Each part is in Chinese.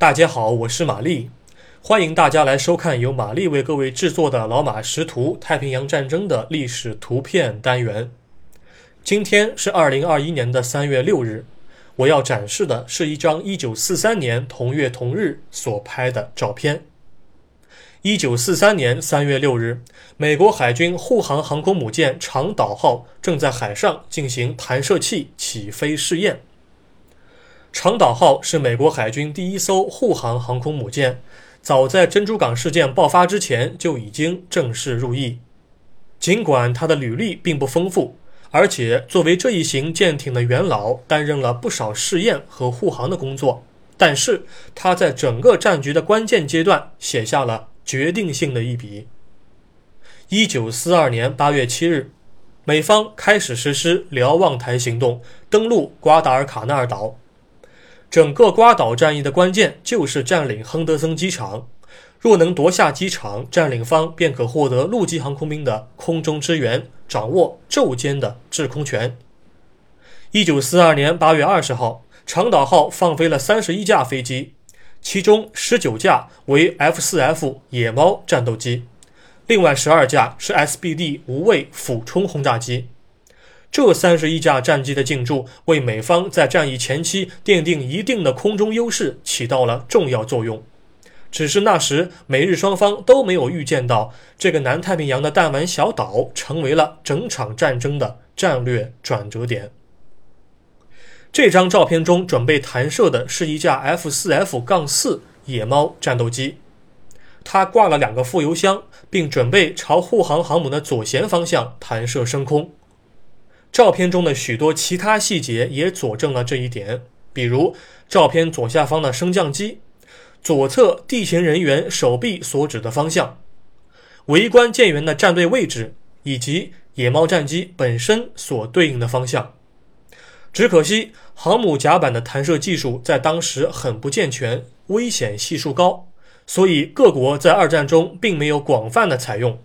大家好，我是玛丽，欢迎大家来收看由玛丽为各位制作的《老马识图：太平洋战争的历史图片》单元。今天是二零二一年的三月六日，我要展示的是一张一九四三年同月同日所拍的照片。一九四三年三月六日，美国海军护航航空母舰长岛号正在海上进行弹射器起飞试验。长岛号是美国海军第一艘护航航空母舰，早在珍珠港事件爆发之前就已经正式入役。尽管它的履历并不丰富，而且作为这一型舰艇的元老，担任了不少试验和护航的工作，但是它在整个战局的关键阶段写下了。决定性的一笔。一九四二年八月七日，美方开始实施瞭望台行动，登陆瓜达尔卡纳尔岛。整个瓜岛战役的关键就是占领亨德森机场。若能夺下机场，占领方便可获得陆基航空兵的空中支援，掌握昼间的制空权。一九四二年八月二十号，长岛号放飞了三十一架飞机。其中十九架为 F-4F 野猫战斗机，另外十二架是 SBD 无畏俯冲轰炸机。这三十一架战机的进驻，为美方在战役前期奠定一定的空中优势起到了重要作用。只是那时美日双方都没有预见到，这个南太平洋的弹丸小岛成为了整场战争的战略转折点。这张照片中准备弹射的是一架 F-4F-4 野猫战斗机，它挂了两个副油箱，并准备朝护航航母的左舷方向弹射升空。照片中的许多其他细节也佐证了这一点，比如照片左下方的升降机、左侧地勤人员手臂所指的方向、围观舰员的战队位置以及野猫战机本身所对应的方向。只可惜，航母甲板的弹射技术在当时很不健全，危险系数高，所以各国在二战中并没有广泛的采用。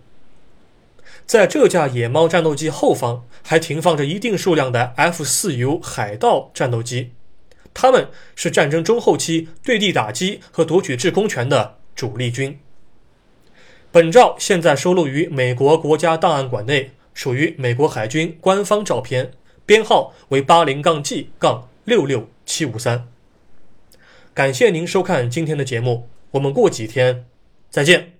在这架野猫战斗机后方还停放着一定数量的 F-4U 海盗战斗机，他们是战争中后期对地打击和夺取制空权的主力军。本照现在收录于美国国家档案馆内，属于美国海军官方照片。编号为八零杠 G 杠六六七五三，感谢您收看今天的节目，我们过几天再见。